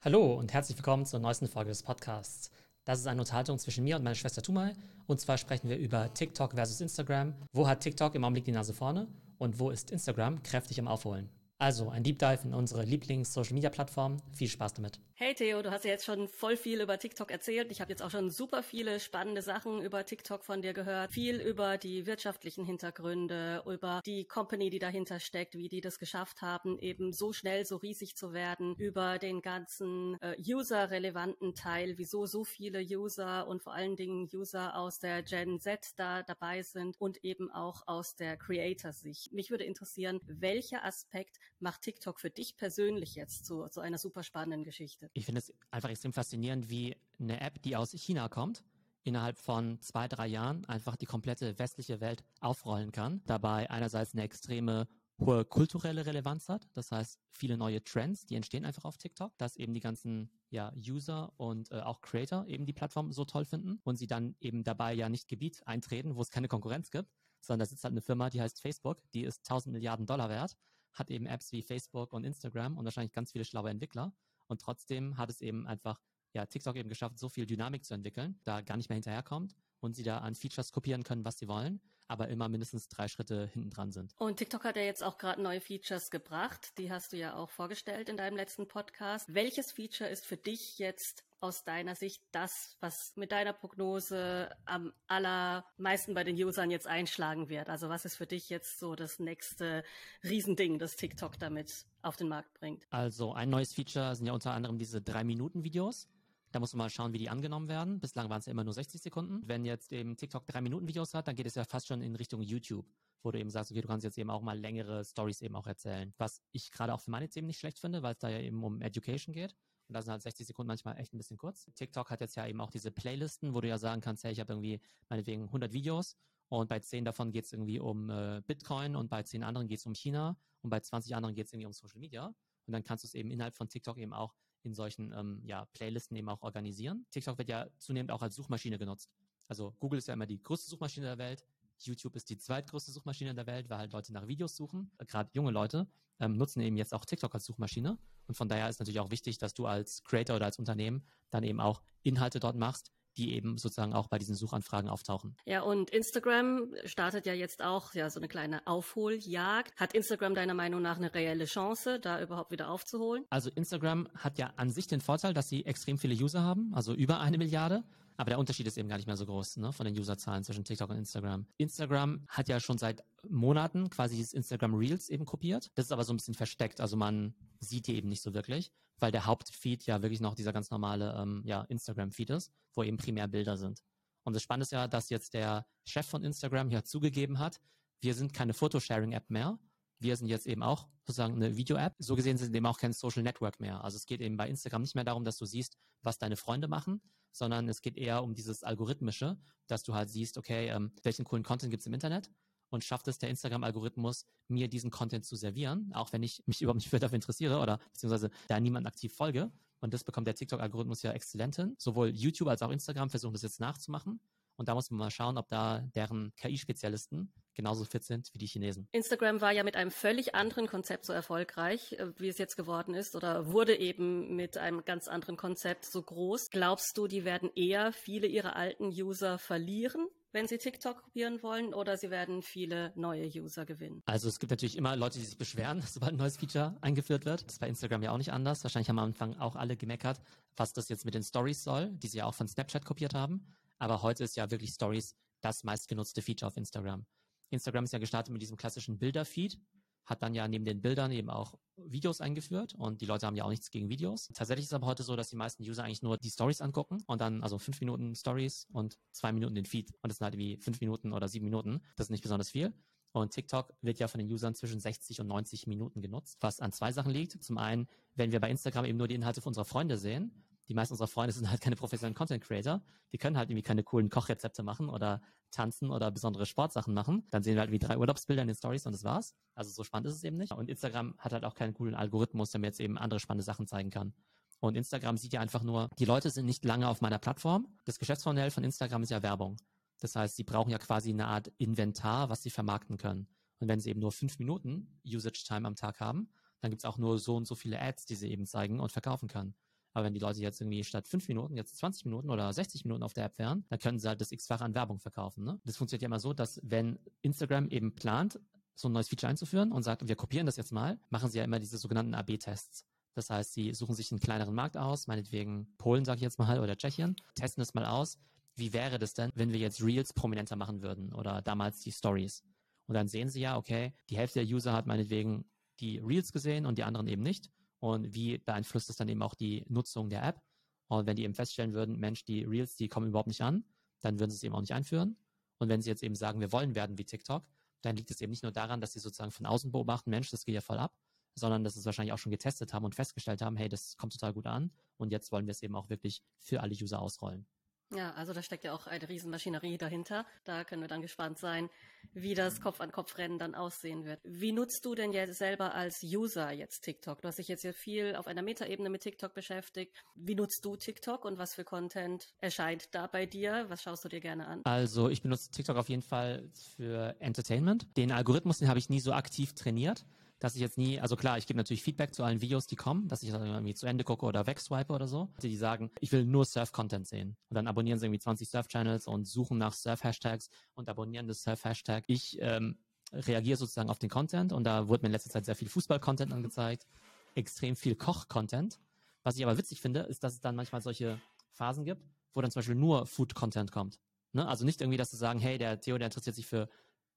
Hallo und herzlich willkommen zur neuesten Folge des Podcasts. Das ist eine Unterhaltung zwischen mir und meiner Schwester Tumal. Und zwar sprechen wir über TikTok versus Instagram. Wo hat TikTok im Augenblick die Nase vorne? Und wo ist Instagram kräftig im Aufholen? Also ein Deep Dive in unsere Lieblings-Social-Media-Plattform. Viel Spaß damit. Hey Theo, du hast ja jetzt schon voll viel über TikTok erzählt. Ich habe jetzt auch schon super viele spannende Sachen über TikTok von dir gehört. Viel über die wirtschaftlichen Hintergründe, über die Company, die dahinter steckt, wie die das geschafft haben, eben so schnell so riesig zu werden, über den ganzen äh, user-relevanten Teil, wieso so viele User und vor allen Dingen User aus der Gen Z da dabei sind und eben auch aus der Creator-Sicht. Mich würde interessieren, welcher Aspekt macht TikTok für dich persönlich jetzt zu, zu einer super spannenden Geschichte? Ich finde es einfach extrem faszinierend, wie eine App, die aus China kommt, innerhalb von zwei, drei Jahren einfach die komplette westliche Welt aufrollen kann. Dabei einerseits eine extreme hohe kulturelle Relevanz hat. Das heißt, viele neue Trends, die entstehen einfach auf TikTok, dass eben die ganzen ja, User und äh, auch Creator eben die Plattform so toll finden und sie dann eben dabei ja nicht Gebiet eintreten, wo es keine Konkurrenz gibt, sondern da sitzt halt eine Firma, die heißt Facebook, die ist 1000 Milliarden Dollar wert hat eben Apps wie Facebook und Instagram und wahrscheinlich ganz viele schlaue Entwickler. Und trotzdem hat es eben einfach, ja, TikTok eben geschafft, so viel Dynamik zu entwickeln, da gar nicht mehr hinterherkommt und sie da an Features kopieren können, was sie wollen, aber immer mindestens drei Schritte hinten dran sind. Und TikTok hat ja jetzt auch gerade neue Features gebracht. Die hast du ja auch vorgestellt in deinem letzten Podcast. Welches Feature ist für dich jetzt aus deiner Sicht das, was mit deiner Prognose am allermeisten bei den Usern jetzt einschlagen wird? Also was ist für dich jetzt so das nächste Riesending, das TikTok damit auf den Markt bringt? Also ein neues Feature sind ja unter anderem diese drei Minuten Videos. Da muss man mal schauen, wie die angenommen werden. Bislang waren es ja immer nur 60 Sekunden. Wenn jetzt eben TikTok drei Minuten Videos hat, dann geht es ja fast schon in Richtung YouTube, wo du eben sagst, okay, du kannst jetzt eben auch mal längere Stories eben auch erzählen. Was ich gerade auch für meine Themen nicht schlecht finde, weil es da ja eben um Education geht. Und da sind halt 60 Sekunden manchmal echt ein bisschen kurz. TikTok hat jetzt ja eben auch diese Playlisten, wo du ja sagen kannst, hey, ich habe irgendwie meinetwegen 100 Videos und bei 10 davon geht es irgendwie um äh, Bitcoin und bei 10 anderen geht es um China und bei 20 anderen geht es irgendwie um Social Media. Und dann kannst du es eben innerhalb von TikTok eben auch in solchen ähm, ja, Playlisten eben auch organisieren. TikTok wird ja zunehmend auch als Suchmaschine genutzt. Also Google ist ja immer die größte Suchmaschine der Welt. YouTube ist die zweitgrößte Suchmaschine der Welt, weil halt Leute nach Videos suchen. Gerade junge Leute ähm, nutzen eben jetzt auch TikTok als Suchmaschine. Und von daher ist natürlich auch wichtig, dass du als Creator oder als Unternehmen dann eben auch Inhalte dort machst, die eben sozusagen auch bei diesen Suchanfragen auftauchen. Ja, und Instagram startet ja jetzt auch ja so eine kleine Aufholjagd. Hat Instagram deiner Meinung nach eine reelle Chance, da überhaupt wieder aufzuholen? Also Instagram hat ja an sich den Vorteil, dass sie extrem viele User haben, also über eine Milliarde. Aber der Unterschied ist eben gar nicht mehr so groß ne, von den Userzahlen zwischen TikTok und Instagram. Instagram hat ja schon seit Monaten quasi das Instagram Reels eben kopiert. Das ist aber so ein bisschen versteckt. Also man sieht die eben nicht so wirklich, weil der Hauptfeed ja wirklich noch dieser ganz normale ähm, ja, Instagram-Feed ist, wo eben primär Bilder sind. Und das Spannende ist ja, dass jetzt der Chef von Instagram ja zugegeben hat, wir sind keine Photosharing-App mehr, wir sind jetzt eben auch sozusagen eine Video-App. So gesehen sind eben auch kein Social Network mehr. Also es geht eben bei Instagram nicht mehr darum, dass du siehst, was deine Freunde machen, sondern es geht eher um dieses Algorithmische, dass du halt siehst, okay, ähm, welchen coolen Content gibt es im Internet und schafft es der Instagram-Algorithmus, mir diesen Content zu servieren, auch wenn ich mich überhaupt nicht für dafür interessiere oder beziehungsweise da niemand aktiv folge. Und das bekommt der TikTok-Algorithmus ja exzellent hin. Sowohl YouTube als auch Instagram versuchen das jetzt nachzumachen. Und da muss man mal schauen, ob da deren KI-Spezialisten genauso fit sind wie die Chinesen. Instagram war ja mit einem völlig anderen Konzept so erfolgreich, äh, wie es jetzt geworden ist, oder wurde eben mit einem ganz anderen Konzept so groß. Glaubst du, die werden eher viele ihrer alten User verlieren? wenn sie TikTok kopieren wollen oder sie werden viele neue User gewinnen. Also es gibt natürlich immer Leute, die sich beschweren, sobald ein neues Feature eingeführt wird. Das ist bei Instagram ja auch nicht anders. Wahrscheinlich haben am Anfang auch alle gemeckert, was das jetzt mit den Stories soll, die sie ja auch von Snapchat kopiert haben. Aber heute ist ja wirklich Stories das meistgenutzte Feature auf Instagram. Instagram ist ja gestartet mit diesem klassischen Bilderfeed, hat dann ja neben den Bildern eben auch Videos eingeführt und die Leute haben ja auch nichts gegen Videos. Tatsächlich ist es aber heute so, dass die meisten User eigentlich nur die Stories angucken und dann also fünf Minuten Stories und zwei Minuten den Feed und das sind halt wie fünf Minuten oder sieben Minuten. Das ist nicht besonders viel. Und TikTok wird ja von den Usern zwischen 60 und 90 Minuten genutzt, was an zwei Sachen liegt. Zum einen, wenn wir bei Instagram eben nur die Inhalte unserer Freunde sehen, die meisten unserer Freunde sind halt keine professionellen Content Creator. Die können halt irgendwie keine coolen Kochrezepte machen oder tanzen oder besondere Sportsachen machen. Dann sehen wir halt wie drei Urlaubsbilder in den Stories und das war's. Also so spannend ist es eben nicht. Und Instagram hat halt auch keinen coolen Algorithmus, der mir jetzt eben andere spannende Sachen zeigen kann. Und Instagram sieht ja einfach nur, die Leute sind nicht lange auf meiner Plattform. Das Geschäftsmodell von Instagram ist ja Werbung. Das heißt, sie brauchen ja quasi eine Art Inventar, was sie vermarkten können. Und wenn sie eben nur fünf Minuten Usage Time am Tag haben, dann gibt's auch nur so und so viele Ads, die sie eben zeigen und verkaufen können. Aber wenn die Leute jetzt irgendwie statt 5 Minuten jetzt 20 Minuten oder 60 Minuten auf der App wären, dann können sie halt das x-fache an Werbung verkaufen. Ne? Das funktioniert ja immer so, dass wenn Instagram eben plant, so ein neues Feature einzuführen und sagt, wir kopieren das jetzt mal, machen sie ja immer diese sogenannten AB-Tests. Das heißt, sie suchen sich einen kleineren Markt aus, meinetwegen Polen, sage ich jetzt mal, oder Tschechien, testen es mal aus. Wie wäre das denn, wenn wir jetzt Reels prominenter machen würden oder damals die Stories? Und dann sehen sie ja, okay, die Hälfte der User hat meinetwegen die Reels gesehen und die anderen eben nicht. Und wie beeinflusst das dann eben auch die Nutzung der App? Und wenn die eben feststellen würden, Mensch, die Reels, die kommen überhaupt nicht an, dann würden sie es eben auch nicht einführen. Und wenn sie jetzt eben sagen, wir wollen werden wie TikTok, dann liegt es eben nicht nur daran, dass sie sozusagen von außen beobachten, Mensch, das geht ja voll ab, sondern dass sie es wahrscheinlich auch schon getestet haben und festgestellt haben, hey, das kommt total gut an und jetzt wollen wir es eben auch wirklich für alle User ausrollen. Ja, also da steckt ja auch eine Riesenmaschinerie dahinter. Da können wir dann gespannt sein, wie das Kopf-an-Kopf-Rennen dann aussehen wird. Wie nutzt du denn jetzt selber als User jetzt TikTok? Du hast dich jetzt ja viel auf einer Metaebene mit TikTok beschäftigt. Wie nutzt du TikTok und was für Content erscheint da bei dir? Was schaust du dir gerne an? Also ich benutze TikTok auf jeden Fall für Entertainment. Den Algorithmus, den habe ich nie so aktiv trainiert dass ich jetzt nie, also klar, ich gebe natürlich Feedback zu allen Videos, die kommen, dass ich das irgendwie zu Ende gucke oder wegswipe oder so. Die sagen, ich will nur Surf-Content sehen. Und dann abonnieren sie irgendwie 20 Surf-Channels und suchen nach Surf-Hashtags und abonnieren das Surf-Hashtag. Ich ähm, reagiere sozusagen auf den Content und da wurde mir in letzter Zeit sehr viel Fußball-Content angezeigt, extrem viel Koch-Content. Was ich aber witzig finde, ist, dass es dann manchmal solche Phasen gibt, wo dann zum Beispiel nur Food-Content kommt. Ne? Also nicht irgendwie, dass sie sagen, hey, der Theo, der interessiert sich für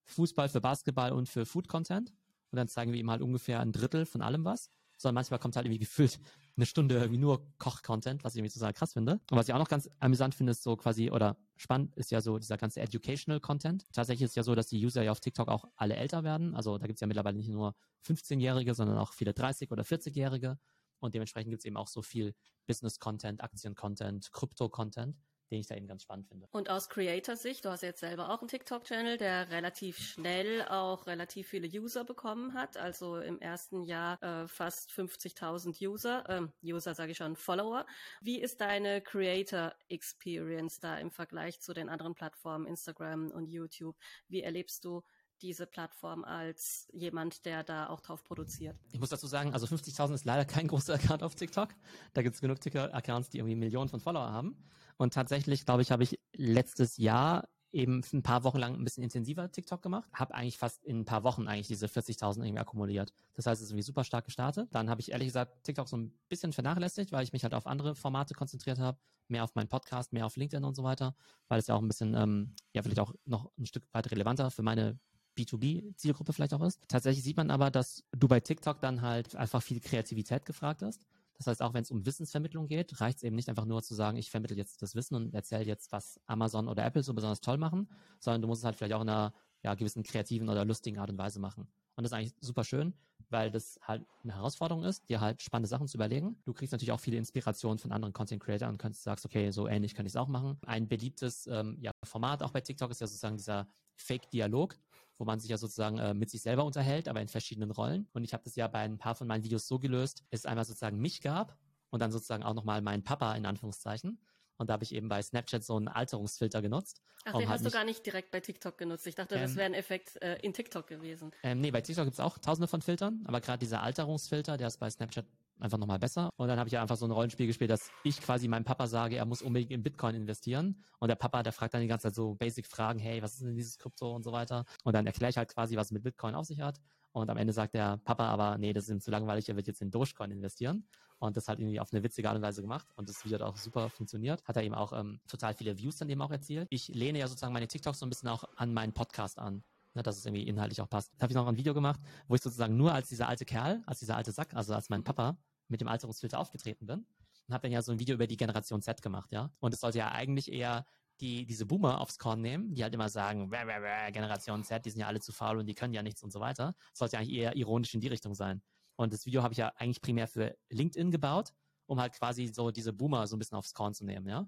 Fußball, für Basketball und für Food-Content, und dann zeigen wir ihm halt ungefähr ein Drittel von allem was. Sondern manchmal kommt halt irgendwie gefühlt eine Stunde irgendwie nur Koch-Content, was ich irgendwie total krass finde. Und was ich auch noch ganz amüsant finde, ist so quasi, oder spannend ist ja so dieser ganze Educational Content. Tatsächlich ist ja so, dass die User ja auf TikTok auch alle älter werden. Also da gibt es ja mittlerweile nicht nur 15-Jährige, sondern auch viele 30- oder 40-Jährige. Und dementsprechend gibt es eben auch so viel Business-Content, Aktien-Content, Krypto-Content den ich da eben ganz spannend finde. Und aus Creator-Sicht, du hast jetzt selber auch einen TikTok-Channel, der relativ schnell auch relativ viele User bekommen hat. Also im ersten Jahr äh, fast 50.000 User, äh, User sage ich schon, Follower. Wie ist deine Creator-Experience da im Vergleich zu den anderen Plattformen, Instagram und YouTube? Wie erlebst du diese Plattform als jemand, der da auch drauf produziert. Ich muss dazu sagen, also 50.000 ist leider kein großer Account auf TikTok. Da gibt es genug TikTok-Accounts, die irgendwie Millionen von Follower haben. Und tatsächlich, glaube ich, habe ich letztes Jahr eben ein paar Wochen lang ein bisschen intensiver TikTok gemacht. Habe eigentlich fast in ein paar Wochen eigentlich diese 40.000 irgendwie akkumuliert. Das heißt, es ist irgendwie super stark gestartet. Dann habe ich ehrlich gesagt TikTok so ein bisschen vernachlässigt, weil ich mich halt auf andere Formate konzentriert habe. Mehr auf meinen Podcast, mehr auf LinkedIn und so weiter. Weil es ja auch ein bisschen, ähm, ja, vielleicht auch noch ein Stück weit relevanter für meine B2B-Zielgruppe vielleicht auch ist. Tatsächlich sieht man aber, dass du bei TikTok dann halt einfach viel Kreativität gefragt hast. Das heißt, auch wenn es um Wissensvermittlung geht, reicht es eben nicht einfach nur zu sagen, ich vermittle jetzt das Wissen und erzähle jetzt, was Amazon oder Apple so besonders toll machen, sondern du musst es halt vielleicht auch in einer ja, gewissen kreativen oder lustigen Art und Weise machen. Und das ist eigentlich super schön, weil das halt eine Herausforderung ist, dir halt spannende Sachen zu überlegen. Du kriegst natürlich auch viele Inspirationen von anderen Content Creators und kannst sagst, okay, so ähnlich könnte ich es auch machen. Ein beliebtes ähm, ja, Format auch bei TikTok ist ja sozusagen dieser Fake-Dialog wo man sich ja sozusagen äh, mit sich selber unterhält, aber in verschiedenen Rollen. Und ich habe das ja bei ein paar von meinen Videos so gelöst, es einmal sozusagen mich gab und dann sozusagen auch nochmal meinen Papa in Anführungszeichen. Und da habe ich eben bei Snapchat so einen Alterungsfilter genutzt. Ach, um den halt hast du gar nicht direkt bei TikTok genutzt. Ich dachte, ähm, das wäre ein Effekt äh, in TikTok gewesen. Ähm, nee, bei TikTok gibt es auch tausende von Filtern, aber gerade dieser Alterungsfilter, der ist bei Snapchat einfach nochmal besser. Und dann habe ich ja einfach so ein Rollenspiel gespielt, dass ich quasi meinem Papa sage, er muss unbedingt in Bitcoin investieren. Und der Papa, der fragt dann die ganze Zeit so Basic-Fragen, hey, was ist denn dieses Krypto und so weiter. Und dann erkläre ich halt quasi, was mit Bitcoin auf sich hat. Und am Ende sagt der Papa aber, nee, das ist ihm zu langweilig, er wird jetzt in Dogecoin investieren. Und das hat irgendwie auf eine witzige Art und Weise gemacht. Und das Video hat auch super funktioniert. Hat er eben auch ähm, total viele Views dann eben auch erzielt. Ich lehne ja sozusagen meine TikToks so ein bisschen auch an meinen Podcast an. Ne, dass es irgendwie inhaltlich auch passt. Da habe ich noch ein Video gemacht, wo ich sozusagen nur als dieser alte Kerl, als dieser alte Sack, also als mein Papa, mit dem Alterungsfilter aufgetreten bin und habe dann ja so ein Video über die Generation Z gemacht, ja. Und es sollte ja eigentlich eher die diese Boomer aufs Korn nehmen, die halt immer sagen, bäh, bäh, bäh, Generation Z, die sind ja alle zu faul und die können ja nichts und so weiter. Das sollte ja eigentlich eher ironisch in die Richtung sein. Und das Video habe ich ja eigentlich primär für LinkedIn gebaut, um halt quasi so diese Boomer so ein bisschen aufs Korn zu nehmen, ja.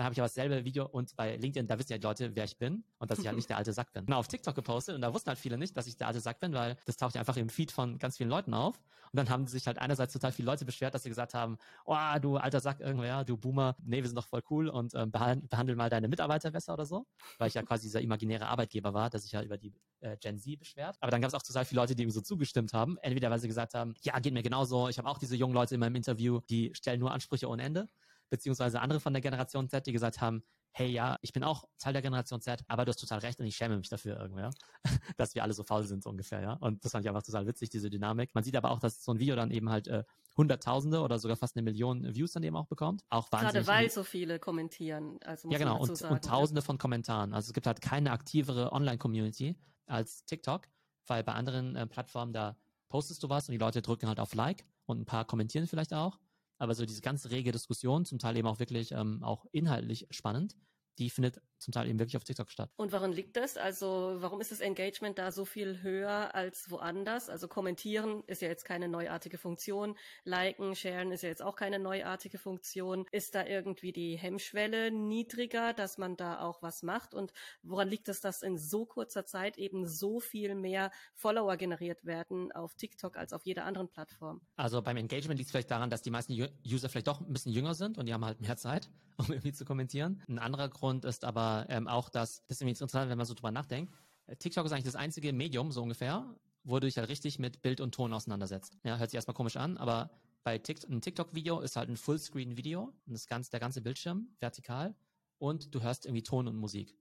Dann habe ich aber dasselbe Video und bei LinkedIn, da wissen ja die Leute, wer ich bin und dass ich halt nicht der alte Sack bin. Genau, auf TikTok gepostet und da wussten halt viele nicht, dass ich der alte Sack bin, weil das taucht ja einfach im Feed von ganz vielen Leuten auf. Und dann haben sich halt einerseits total viele Leute beschwert, dass sie gesagt haben, oh, du alter Sack, irgendwer, du Boomer, nee, wir sind doch voll cool und ähm, behandel, behandel mal deine Mitarbeiter besser oder so. Weil ich ja quasi dieser imaginäre Arbeitgeber war, der sich ja über die äh, Gen Z beschwert. Aber dann gab es auch total viele Leute, die ihm so zugestimmt haben. Entweder weil sie gesagt haben, ja, geht mir genauso, ich habe auch diese jungen Leute in meinem Interview, die stellen nur Ansprüche ohne Ende. Beziehungsweise andere von der Generation Z, die gesagt haben, hey ja, ich bin auch Teil der Generation Z, aber du hast total recht und ich schäme mich dafür irgendwie, ja? dass wir alle so faul sind so ungefähr, ja. Und das fand ich einfach total witzig, diese Dynamik. Man sieht aber auch, dass so ein Video dann eben halt äh, Hunderttausende oder sogar fast eine Million Views dann eben auch bekommt. Auch wahnsinnig. Gerade weil so viele kommentieren. Also ja, genau. Und, sagen, und Tausende von Kommentaren. Also es gibt halt keine aktivere Online-Community als TikTok, weil bei anderen äh, Plattformen da postest du was und die Leute drücken halt auf Like und ein paar kommentieren vielleicht auch. Aber so diese ganz rege Diskussion, zum Teil eben auch wirklich ähm, auch inhaltlich spannend, die findet zum Teil eben wirklich auf TikTok statt. Und woran liegt das? Also warum ist das Engagement da so viel höher als woanders? Also kommentieren ist ja jetzt keine neuartige Funktion, liken, sharen ist ja jetzt auch keine neuartige Funktion. Ist da irgendwie die Hemmschwelle niedriger, dass man da auch was macht? Und woran liegt es, dass in so kurzer Zeit eben so viel mehr Follower generiert werden auf TikTok als auf jeder anderen Plattform? Also beim Engagement liegt es vielleicht daran, dass die meisten User vielleicht doch ein bisschen jünger sind und die haben halt mehr Zeit, um irgendwie zu kommentieren. Ein anderer Grund ist aber ähm, auch, dass, das ist nämlich interessant, wenn man so drüber nachdenkt, äh, TikTok ist eigentlich das einzige Medium, so ungefähr, wo du dich halt richtig mit Bild und Ton auseinandersetzt. Ja, hört sich erstmal komisch an, aber bei TikTok, ein TikTok-Video ist halt ein Fullscreen-Video, das ganze, der ganze Bildschirm, vertikal, und du hörst irgendwie Ton und Musik.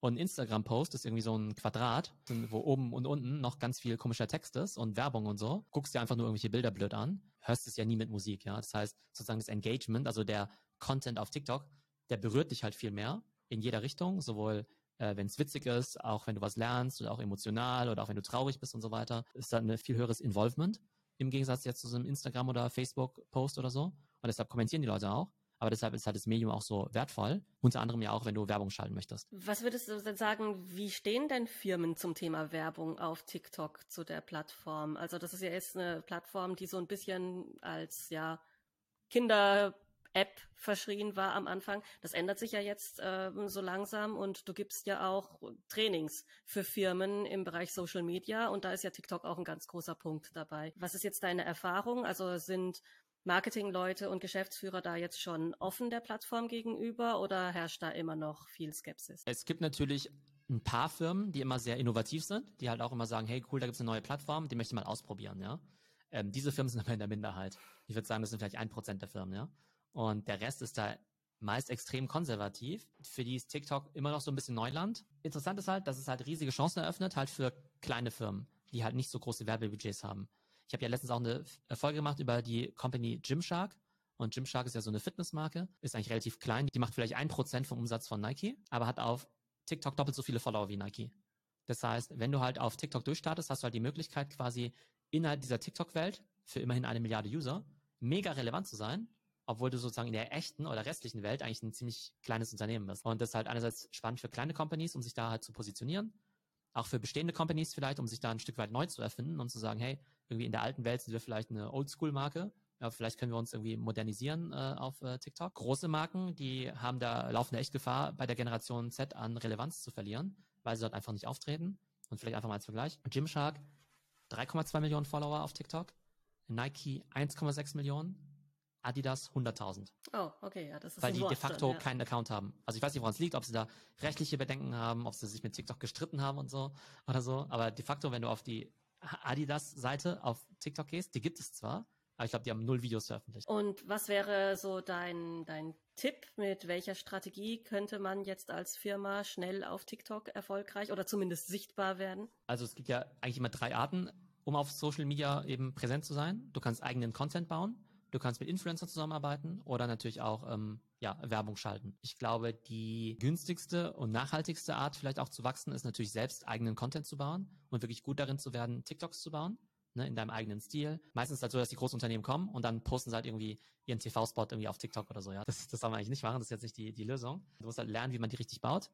Und ein Instagram-Post ist irgendwie so ein Quadrat, wo oben und unten noch ganz viel komischer Text ist und Werbung und so. Guckst dir einfach nur irgendwelche Bilder blöd an, hörst es ja nie mit Musik, ja. Das heißt, sozusagen das Engagement, also der Content auf TikTok, der berührt dich halt viel mehr in jeder Richtung, sowohl äh, wenn es witzig ist, auch wenn du was lernst oder auch emotional oder auch wenn du traurig bist und so weiter, ist da ein viel höheres Involvement im Gegensatz jetzt zu so einem Instagram oder Facebook-Post oder so. Und deshalb kommentieren die Leute auch. Aber deshalb ist halt das Medium auch so wertvoll. Unter anderem ja auch, wenn du Werbung schalten möchtest. Was würdest du denn sagen, wie stehen denn Firmen zum Thema Werbung auf TikTok zu der Plattform? Also das ist ja jetzt eine Plattform, die so ein bisschen als ja Kinder App verschrien war am Anfang. Das ändert sich ja jetzt äh, so langsam und du gibst ja auch Trainings für Firmen im Bereich Social Media und da ist ja TikTok auch ein ganz großer Punkt dabei. Was ist jetzt deine Erfahrung? Also sind Marketingleute und Geschäftsführer da jetzt schon offen der Plattform gegenüber oder herrscht da immer noch viel Skepsis? Es gibt natürlich ein paar Firmen, die immer sehr innovativ sind, die halt auch immer sagen, hey cool, da gibt es eine neue Plattform, die möchte ich mal ausprobieren, ja. Ähm, diese Firmen sind aber in der Minderheit. Ich würde sagen, das sind vielleicht ein Prozent der Firmen, ja. Und der Rest ist da meist extrem konservativ. Für die ist TikTok immer noch so ein bisschen Neuland. Interessant ist halt, dass es halt riesige Chancen eröffnet, halt für kleine Firmen, die halt nicht so große Werbebudgets haben. Ich habe ja letztens auch eine Folge gemacht über die Company Gymshark. Und Gymshark ist ja so eine Fitnessmarke, ist eigentlich relativ klein. Die macht vielleicht ein Prozent vom Umsatz von Nike, aber hat auf TikTok doppelt so viele Follower wie Nike. Das heißt, wenn du halt auf TikTok durchstartest, hast du halt die Möglichkeit quasi innerhalb dieser TikTok-Welt für immerhin eine Milliarde User mega relevant zu sein obwohl du sozusagen in der echten oder restlichen Welt eigentlich ein ziemlich kleines Unternehmen bist. Und das ist halt einerseits spannend für kleine Companies, um sich da halt zu positionieren, auch für bestehende Companies vielleicht, um sich da ein Stück weit neu zu erfinden und zu sagen, hey, irgendwie in der alten Welt sind wir vielleicht eine Oldschool-Marke, ja, vielleicht können wir uns irgendwie modernisieren äh, auf äh, TikTok. Große Marken, die haben da laufende echt Gefahr, bei der Generation Z an Relevanz zu verlieren, weil sie dort einfach nicht auftreten. Und vielleicht einfach mal als Vergleich. Gymshark, 3,2 Millionen Follower auf TikTok. Nike 1,6 Millionen. Adidas 100.000. Oh, okay, ja, das ist Weil die de facto dann, ja. keinen Account haben. Also ich weiß nicht, woran es liegt, ob sie da rechtliche Bedenken haben, ob sie sich mit TikTok gestritten haben und so oder so. Aber de facto, wenn du auf die Adidas-Seite auf TikTok gehst, die gibt es zwar, aber ich glaube, die haben null Videos veröffentlicht. Und was wäre so dein, dein Tipp, mit welcher Strategie könnte man jetzt als Firma schnell auf TikTok erfolgreich oder zumindest sichtbar werden? Also es gibt ja eigentlich immer drei Arten, um auf Social Media eben präsent zu sein. Du kannst eigenen Content bauen. Du kannst mit Influencern zusammenarbeiten oder natürlich auch ähm, ja, Werbung schalten. Ich glaube, die günstigste und nachhaltigste Art, vielleicht auch zu wachsen, ist natürlich selbst eigenen Content zu bauen und wirklich gut darin zu werden, TikToks zu bauen. Ne, in deinem eigenen Stil. Meistens ist es halt so, dass die Großunternehmen kommen und dann posten sie halt irgendwie ihren TV-Spot irgendwie auf TikTok oder so, ja. Das, das soll man eigentlich nicht machen, das ist jetzt nicht die, die Lösung. Du musst halt lernen, wie man die richtig baut.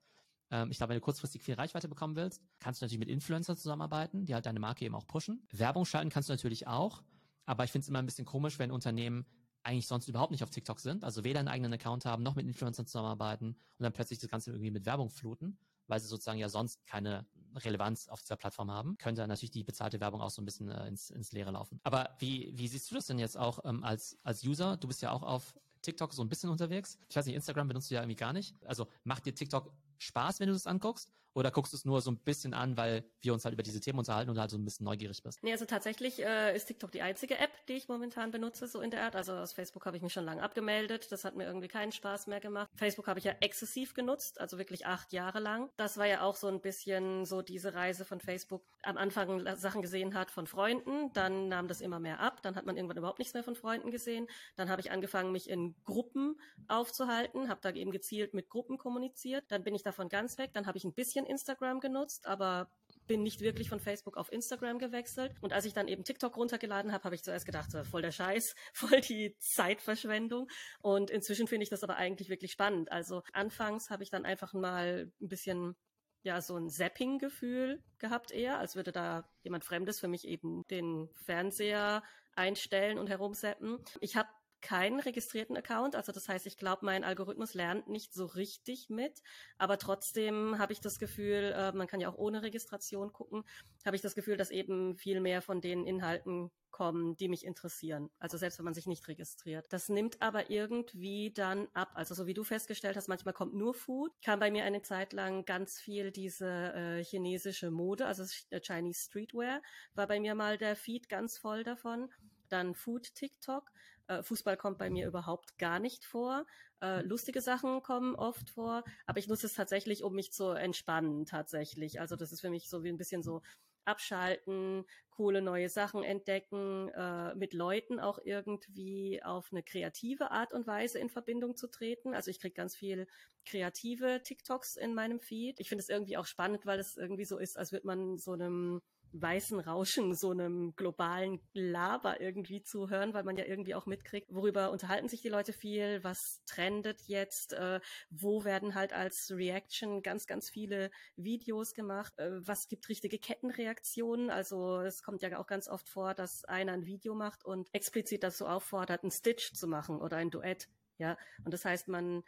Ähm, ich glaube, wenn du kurzfristig viel Reichweite bekommen willst, kannst du natürlich mit Influencern zusammenarbeiten, die halt deine Marke eben auch pushen. Werbung schalten kannst du natürlich auch. Aber ich finde es immer ein bisschen komisch, wenn Unternehmen eigentlich sonst überhaupt nicht auf TikTok sind, also weder einen eigenen Account haben, noch mit Influencern zusammenarbeiten und dann plötzlich das Ganze irgendwie mit Werbung fluten, weil sie sozusagen ja sonst keine Relevanz auf dieser Plattform haben, könnte natürlich die bezahlte Werbung auch so ein bisschen äh, ins, ins Leere laufen. Aber wie, wie siehst du das denn jetzt auch ähm, als, als User? Du bist ja auch auf TikTok so ein bisschen unterwegs. Ich weiß nicht, Instagram benutzt du ja irgendwie gar nicht. Also macht dir TikTok Spaß, wenn du das anguckst? Oder guckst du es nur so ein bisschen an, weil wir uns halt über diese Themen unterhalten und halt so ein bisschen neugierig bist? Nee, also tatsächlich äh, ist TikTok die einzige App, die ich momentan benutze, so in der Art. Also aus Facebook habe ich mich schon lange abgemeldet. Das hat mir irgendwie keinen Spaß mehr gemacht. Facebook habe ich ja exzessiv genutzt, also wirklich acht Jahre lang. Das war ja auch so ein bisschen so diese Reise von Facebook. Am Anfang Sachen gesehen hat von Freunden, dann nahm das immer mehr ab. Dann hat man irgendwann überhaupt nichts mehr von Freunden gesehen. Dann habe ich angefangen, mich in Gruppen aufzuhalten, habe da eben gezielt mit Gruppen kommuniziert. Dann bin ich davon ganz weg. Dann habe ich ein bisschen Instagram genutzt, aber bin nicht wirklich von Facebook auf Instagram gewechselt. Und als ich dann eben TikTok runtergeladen habe, habe ich zuerst gedacht, voll der Scheiß, voll die Zeitverschwendung. Und inzwischen finde ich das aber eigentlich wirklich spannend. Also anfangs habe ich dann einfach mal ein bisschen ja, so ein Zapping-Gefühl gehabt eher, als würde da jemand Fremdes für mich eben den Fernseher einstellen und herumseppen. Ich habe keinen registrierten Account. Also das heißt, ich glaube, mein Algorithmus lernt nicht so richtig mit. Aber trotzdem habe ich das Gefühl, äh, man kann ja auch ohne Registration gucken, habe ich das Gefühl, dass eben viel mehr von den Inhalten kommen, die mich interessieren. Also selbst wenn man sich nicht registriert. Das nimmt aber irgendwie dann ab. Also so wie du festgestellt hast, manchmal kommt nur Food. Kam bei mir eine Zeit lang ganz viel diese äh, chinesische Mode, also Chinese Streetwear, war bei mir mal der Feed ganz voll davon. Dann Food TikTok. Äh, Fußball kommt bei mir überhaupt gar nicht vor. Äh, lustige Sachen kommen oft vor, aber ich nutze es tatsächlich, um mich zu entspannen tatsächlich. Also das ist für mich so wie ein bisschen so abschalten, coole neue Sachen entdecken, äh, mit Leuten auch irgendwie auf eine kreative Art und Weise in Verbindung zu treten. Also ich kriege ganz viel kreative TikToks in meinem Feed. Ich finde es irgendwie auch spannend, weil es irgendwie so ist, als würde man so einem weißen Rauschen, so einem globalen Laber irgendwie zuhören, weil man ja irgendwie auch mitkriegt, worüber unterhalten sich die Leute viel, was trendet jetzt, äh, wo werden halt als Reaction ganz, ganz viele Videos gemacht, äh, was gibt richtige Kettenreaktionen, also es kommt ja auch ganz oft vor, dass einer ein Video macht und explizit dazu auffordert, einen Stitch zu machen oder ein Duett, ja, und das heißt, man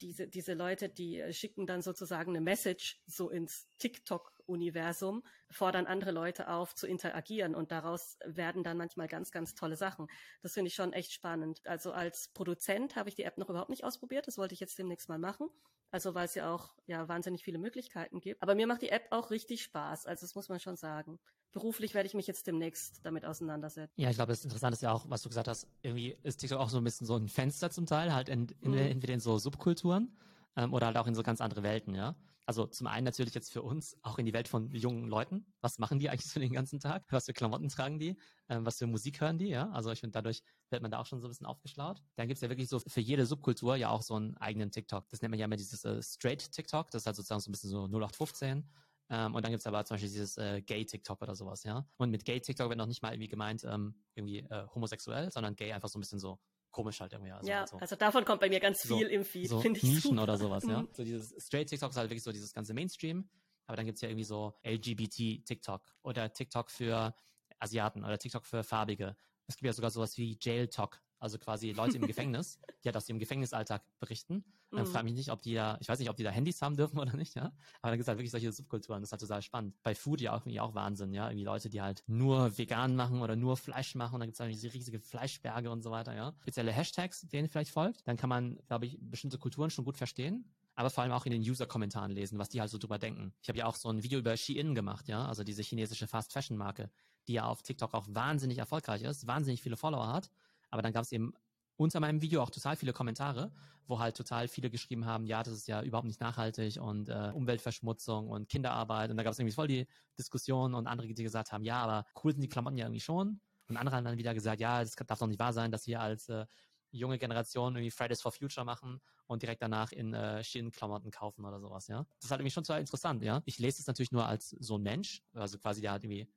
diese, diese Leute, die schicken dann sozusagen eine Message so ins TikTok Universum, fordern andere Leute auf zu interagieren und daraus werden dann manchmal ganz, ganz tolle Sachen. Das finde ich schon echt spannend. Also als Produzent habe ich die App noch überhaupt nicht ausprobiert. Das wollte ich jetzt demnächst mal machen. Also weil es ja auch ja wahnsinnig viele Möglichkeiten gibt. Aber mir macht die App auch richtig Spaß. Also das muss man schon sagen. Beruflich werde ich mich jetzt demnächst damit auseinandersetzen. Ja, ich glaube, das Interessante ist ja auch, was du gesagt hast. Irgendwie ist TikTok auch so ein bisschen so ein Fenster zum Teil, halt in, in, mhm. entweder in so Subkulturen ähm, oder halt auch in so ganz andere Welten, ja. Also zum einen natürlich jetzt für uns auch in die Welt von jungen Leuten. Was machen die eigentlich so den ganzen Tag? Was für Klamotten tragen die? Ähm, was für Musik hören die? Ja, also ich finde, dadurch wird man da auch schon so ein bisschen aufgeschlaut. Dann gibt's ja wirklich so für jede Subkultur ja auch so einen eigenen TikTok. Das nennt man ja immer dieses äh, Straight TikTok. Das ist halt sozusagen so ein bisschen so 0815. Ähm, und dann gibt's aber zum Beispiel dieses äh, Gay-TikTok oder sowas, ja. Und mit Gay-TikTok wird noch nicht mal irgendwie gemeint, ähm, irgendwie äh, homosexuell, sondern gay einfach so ein bisschen so komisch halt irgendwie. Also ja, halt so. also davon kommt bei mir ganz viel so, im Feed, so finde ich Nischen super. oder sowas, ja. Mhm. So dieses Straight TikTok ist halt wirklich so dieses ganze Mainstream, aber dann gibt's ja irgendwie so LGBT TikTok oder TikTok für Asiaten oder TikTok für Farbige. Es gibt ja sogar sowas wie Jail Talk, also quasi Leute im Gefängnis, die halt aus ihrem Gefängnisalltag berichten. Dann mhm. frage mich nicht, ob die da, ich weiß nicht, ob die da Handys haben dürfen oder nicht, ja. Aber dann gibt es halt wirklich solche Subkulturen, das ist halt total spannend. Bei Food ja auch irgendwie auch Wahnsinn, ja. Irgendwie Leute, die halt nur vegan machen oder nur Fleisch machen und dann gibt es halt diese riesige Fleischberge und so weiter, ja. Spezielle Hashtags, denen vielleicht folgt, dann kann man, glaube ich, bestimmte Kulturen schon gut verstehen aber vor allem auch in den User-Kommentaren lesen, was die halt so drüber denken. Ich habe ja auch so ein Video über Shein gemacht, ja, also diese chinesische Fast-Fashion-Marke, die ja auf TikTok auch wahnsinnig erfolgreich ist, wahnsinnig viele Follower hat, aber dann gab es eben unter meinem Video auch total viele Kommentare, wo halt total viele geschrieben haben, ja, das ist ja überhaupt nicht nachhaltig und äh, Umweltverschmutzung und Kinderarbeit. Und da gab es irgendwie voll die Diskussion und andere, die gesagt haben, ja, aber cool sind die Klamotten ja irgendwie schon. Und andere haben dann wieder gesagt, ja, das darf doch nicht wahr sein, dass wir als äh, junge Generation irgendwie Fridays for Future machen und direkt danach in äh, Schienenklamotten kaufen oder sowas, ja. Das ist halt irgendwie schon total interessant, ja. Ich lese es natürlich nur als so ein Mensch, also quasi der halt irgendwie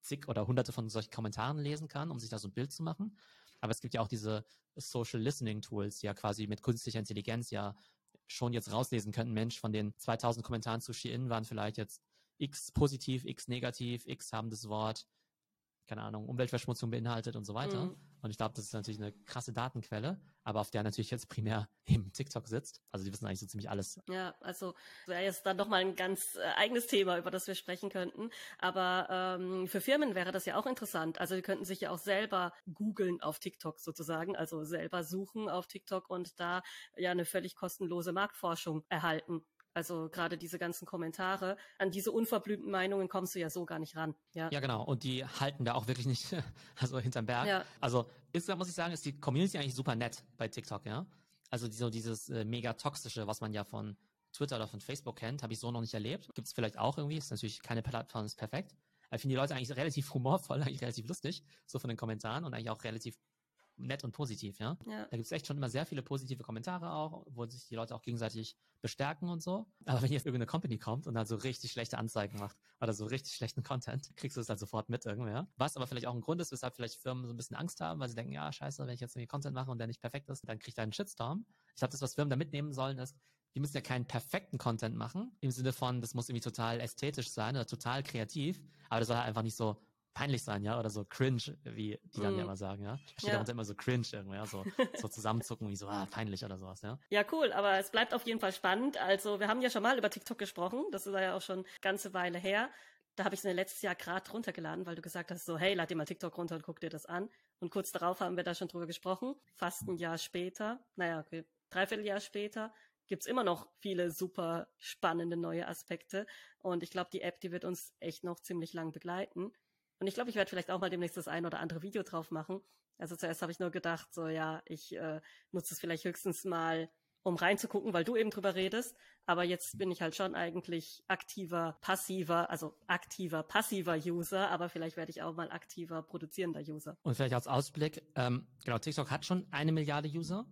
zig oder hunderte von solchen Kommentaren lesen kann, um sich da so ein Bild zu machen. Aber es gibt ja auch diese Social Listening Tools, die ja quasi mit künstlicher Intelligenz ja schon jetzt rauslesen könnten, Mensch, von den 2000 Kommentaren zu Shein waren vielleicht jetzt x positiv, x negativ, x haben das Wort, keine Ahnung, Umweltverschmutzung beinhaltet und so weiter. Mhm. Und ich glaube, das ist natürlich eine krasse Datenquelle, aber auf der natürlich jetzt primär eben TikTok sitzt. Also die wissen eigentlich so ziemlich alles. Ja, also wäre jetzt dann nochmal ein ganz äh, eigenes Thema, über das wir sprechen könnten. Aber ähm, für Firmen wäre das ja auch interessant. Also die könnten sich ja auch selber googeln auf TikTok sozusagen, also selber suchen auf TikTok und da ja eine völlig kostenlose Marktforschung erhalten. Also gerade diese ganzen Kommentare, an diese unverblümten Meinungen kommst du ja so gar nicht ran. Ja, ja genau. Und die halten da auch wirklich nicht, also hinterm Berg. Ja. Also insgesamt muss ich sagen, ist die Community eigentlich super nett bei TikTok, ja. Also so dieses äh, mega toxische, was man ja von Twitter oder von Facebook kennt, habe ich so noch nicht erlebt. Gibt es vielleicht auch irgendwie. Ist natürlich keine Plattform ist perfekt. Aber ich finde die Leute eigentlich relativ humorvoll, eigentlich relativ lustig, so von den Kommentaren und eigentlich auch relativ nett und positiv, ja. ja. Da gibt es echt schon immer sehr viele positive Kommentare auch, wo sich die Leute auch gegenseitig bestärken und so. Aber wenn jetzt irgendeine Company kommt und dann so richtig schlechte Anzeigen macht oder so richtig schlechten Content, kriegst du es dann sofort mit irgendwer. Was aber vielleicht auch ein Grund ist, weshalb vielleicht Firmen so ein bisschen Angst haben, weil sie denken, ja, scheiße, wenn ich jetzt irgendwie Content mache und der nicht perfekt ist, dann krieg ich einen Shitstorm. Ich glaube, das, was Firmen da mitnehmen sollen, ist, die müssen ja keinen perfekten Content machen, im Sinne von, das muss irgendwie total ästhetisch sein oder total kreativ, aber das soll halt einfach nicht so peinlich sein, ja, oder so cringe, wie die dann mm. ja immer sagen, ja. Steht ja. darunter immer so cringe irgendwie, ja, so, so zusammenzucken, wie so, ah, peinlich oder sowas, ja. Ja, cool, aber es bleibt auf jeden Fall spannend. Also, wir haben ja schon mal über TikTok gesprochen, das ist ja auch schon eine ganze Weile her. Da habe ich es letztes Jahr gerade runtergeladen, weil du gesagt hast, so, hey, lad dir mal TikTok runter und guck dir das an. Und kurz darauf haben wir da schon drüber gesprochen. Fast ein Jahr später, naja, okay, dreiviertel Jahr später, gibt's immer noch viele super spannende neue Aspekte. Und ich glaube, die App, die wird uns echt noch ziemlich lang begleiten. Und ich glaube, ich werde vielleicht auch mal demnächst das ein oder andere Video drauf machen. Also zuerst habe ich nur gedacht, so ja, ich äh, nutze es vielleicht höchstens mal, um reinzugucken, weil du eben drüber redest. Aber jetzt bin ich halt schon eigentlich aktiver, passiver, also aktiver, passiver User, aber vielleicht werde ich auch mal aktiver, produzierender User. Und vielleicht als Ausblick, ähm, genau, TikTok hat schon eine Milliarde User.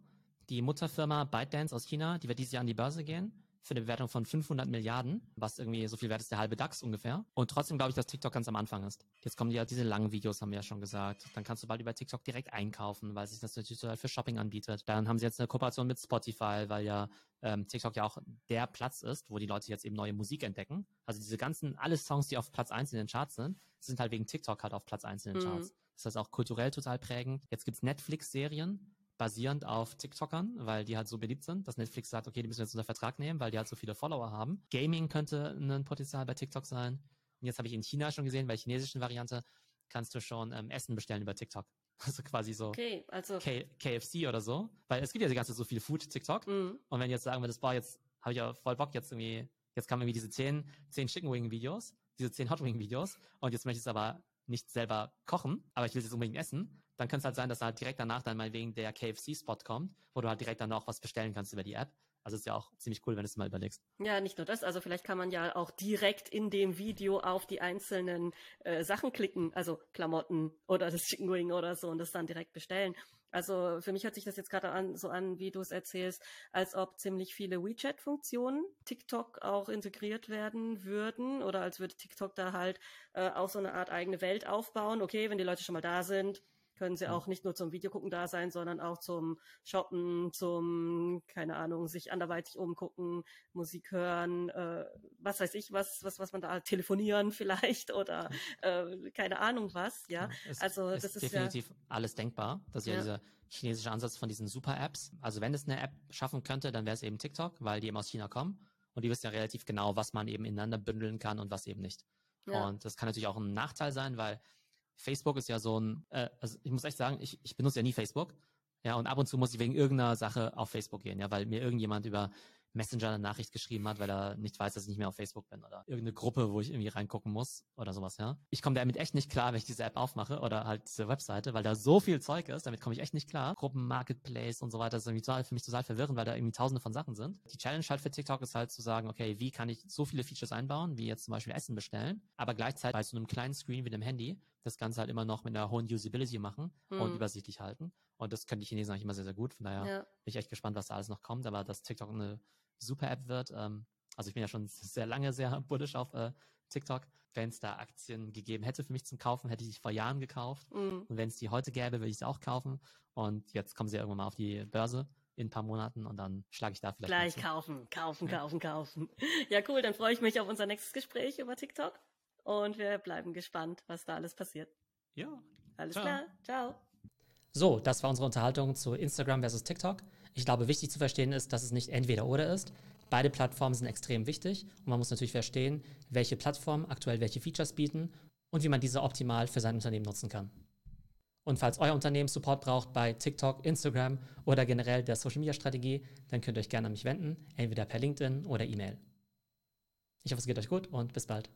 Die Mutterfirma ByteDance aus China, die wird dieses Jahr an die Börse gehen für eine Bewertung von 500 Milliarden, was irgendwie so viel wert ist der halbe DAX ungefähr. Und trotzdem glaube ich, dass TikTok ganz am Anfang ist. Jetzt kommen ja diese langen Videos, haben wir ja schon gesagt. Dann kannst du bald über TikTok direkt einkaufen, weil sich das natürlich total für Shopping anbietet. Dann haben sie jetzt eine Kooperation mit Spotify, weil ja ähm, TikTok ja auch der Platz ist, wo die Leute jetzt eben neue Musik entdecken. Also diese ganzen, alle Songs, die auf Platz 1 in den Charts sind, sind halt wegen TikTok halt auf Platz 1 in den mhm. Charts. Mhm. Das heißt auch kulturell total prägend. Jetzt gibt's Netflix-Serien, basierend auf TikTokern, weil die halt so beliebt sind, dass Netflix sagt, okay, die müssen wir jetzt unter Vertrag nehmen, weil die halt so viele Follower haben. Gaming könnte ein Potenzial bei TikTok sein. Und jetzt habe ich in China schon gesehen, bei der chinesischen Variante kannst du schon ähm, Essen bestellen über TikTok. Also quasi so okay, also KFC oder so. Weil es gibt ja die ganze so viel Food TikTok. Mhm. Und wenn jetzt sagen wir, das war jetzt, habe ich ja voll Bock jetzt irgendwie, jetzt kamen irgendwie diese zehn, zehn Chicken Wing Videos, diese zehn Hot Wing Videos und jetzt möchte ich es aber nicht selber kochen, aber ich will es jetzt unbedingt essen, dann kann es halt sein, dass halt direkt danach dann mal wegen der KFC-Spot kommt, wo du halt direkt dann auch was bestellen kannst über die App. Also ist ja auch ziemlich cool, wenn du es mal überlegst. Ja, nicht nur das, also vielleicht kann man ja auch direkt in dem Video auf die einzelnen äh, Sachen klicken, also Klamotten oder das Chicken Wing oder so und das dann direkt bestellen. Also für mich hört sich das jetzt gerade an, so an, wie du es erzählst, als ob ziemlich viele WeChat-Funktionen TikTok auch integriert werden würden oder als würde TikTok da halt äh, auch so eine Art eigene Welt aufbauen. Okay, wenn die Leute schon mal da sind, können sie auch nicht nur zum Videogucken da sein, sondern auch zum Shoppen, zum, keine Ahnung, sich anderweitig umgucken, Musik hören, äh, was weiß ich, was, was, was man da telefonieren vielleicht oder äh, keine Ahnung was, ja. Es, also das ist definitiv ja, alles denkbar. Das ist ja, ja dieser chinesische Ansatz von diesen Super-Apps. Also wenn es eine App schaffen könnte, dann wäre es eben TikTok, weil die eben aus China kommen und die wissen ja relativ genau, was man eben ineinander bündeln kann und was eben nicht. Ja. Und das kann natürlich auch ein Nachteil sein, weil Facebook ist ja so ein, äh, also ich muss echt sagen, ich, ich benutze ja nie Facebook. Ja, und ab und zu muss ich wegen irgendeiner Sache auf Facebook gehen, ja, weil mir irgendjemand über Messenger eine Nachricht geschrieben hat, weil er nicht weiß, dass ich nicht mehr auf Facebook bin oder irgendeine Gruppe, wo ich irgendwie reingucken muss oder sowas, ja. Ich komme damit echt nicht klar, wenn ich diese App aufmache oder halt diese Webseite, weil da so viel Zeug ist, damit komme ich echt nicht klar. Gruppen, Marketplace und so weiter, das ist irgendwie für mich total verwirrend, weil da irgendwie tausende von Sachen sind. Die Challenge halt für TikTok ist halt zu sagen, okay, wie kann ich so viele Features einbauen, wie jetzt zum Beispiel Essen bestellen, aber gleichzeitig bei so einem kleinen Screen wie dem Handy das Ganze halt immer noch mit einer hohen Usability machen mhm. und übersichtlich halten. Und das können die Chinesen eigentlich immer sehr, sehr gut. Von daher ja. bin ich echt gespannt, was da alles noch kommt. Aber dass TikTok eine super App wird. Ähm, also ich bin ja schon sehr lange sehr bullish auf äh, TikTok. Wenn es da Aktien gegeben hätte für mich zum Kaufen, hätte ich die vor Jahren gekauft. Mhm. Und wenn es die heute gäbe, würde ich sie auch kaufen. Und jetzt kommen sie ja irgendwann mal auf die Börse in ein paar Monaten und dann schlage ich da vielleicht. Gleich kaufen, kaufen, ja. kaufen, kaufen. Ja, cool. Dann freue ich mich auf unser nächstes Gespräch über TikTok. Und wir bleiben gespannt, was da alles passiert. Ja. Alles Ciao. klar. Ciao. So, das war unsere Unterhaltung zu Instagram versus TikTok. Ich glaube, wichtig zu verstehen ist, dass es nicht entweder oder ist. Beide Plattformen sind extrem wichtig und man muss natürlich verstehen, welche Plattformen aktuell welche Features bieten und wie man diese optimal für sein Unternehmen nutzen kann. Und falls euer Unternehmen Support braucht bei TikTok, Instagram oder generell der Social Media Strategie, dann könnt ihr euch gerne an mich wenden, entweder per LinkedIn oder E-Mail. Ich hoffe, es geht euch gut und bis bald.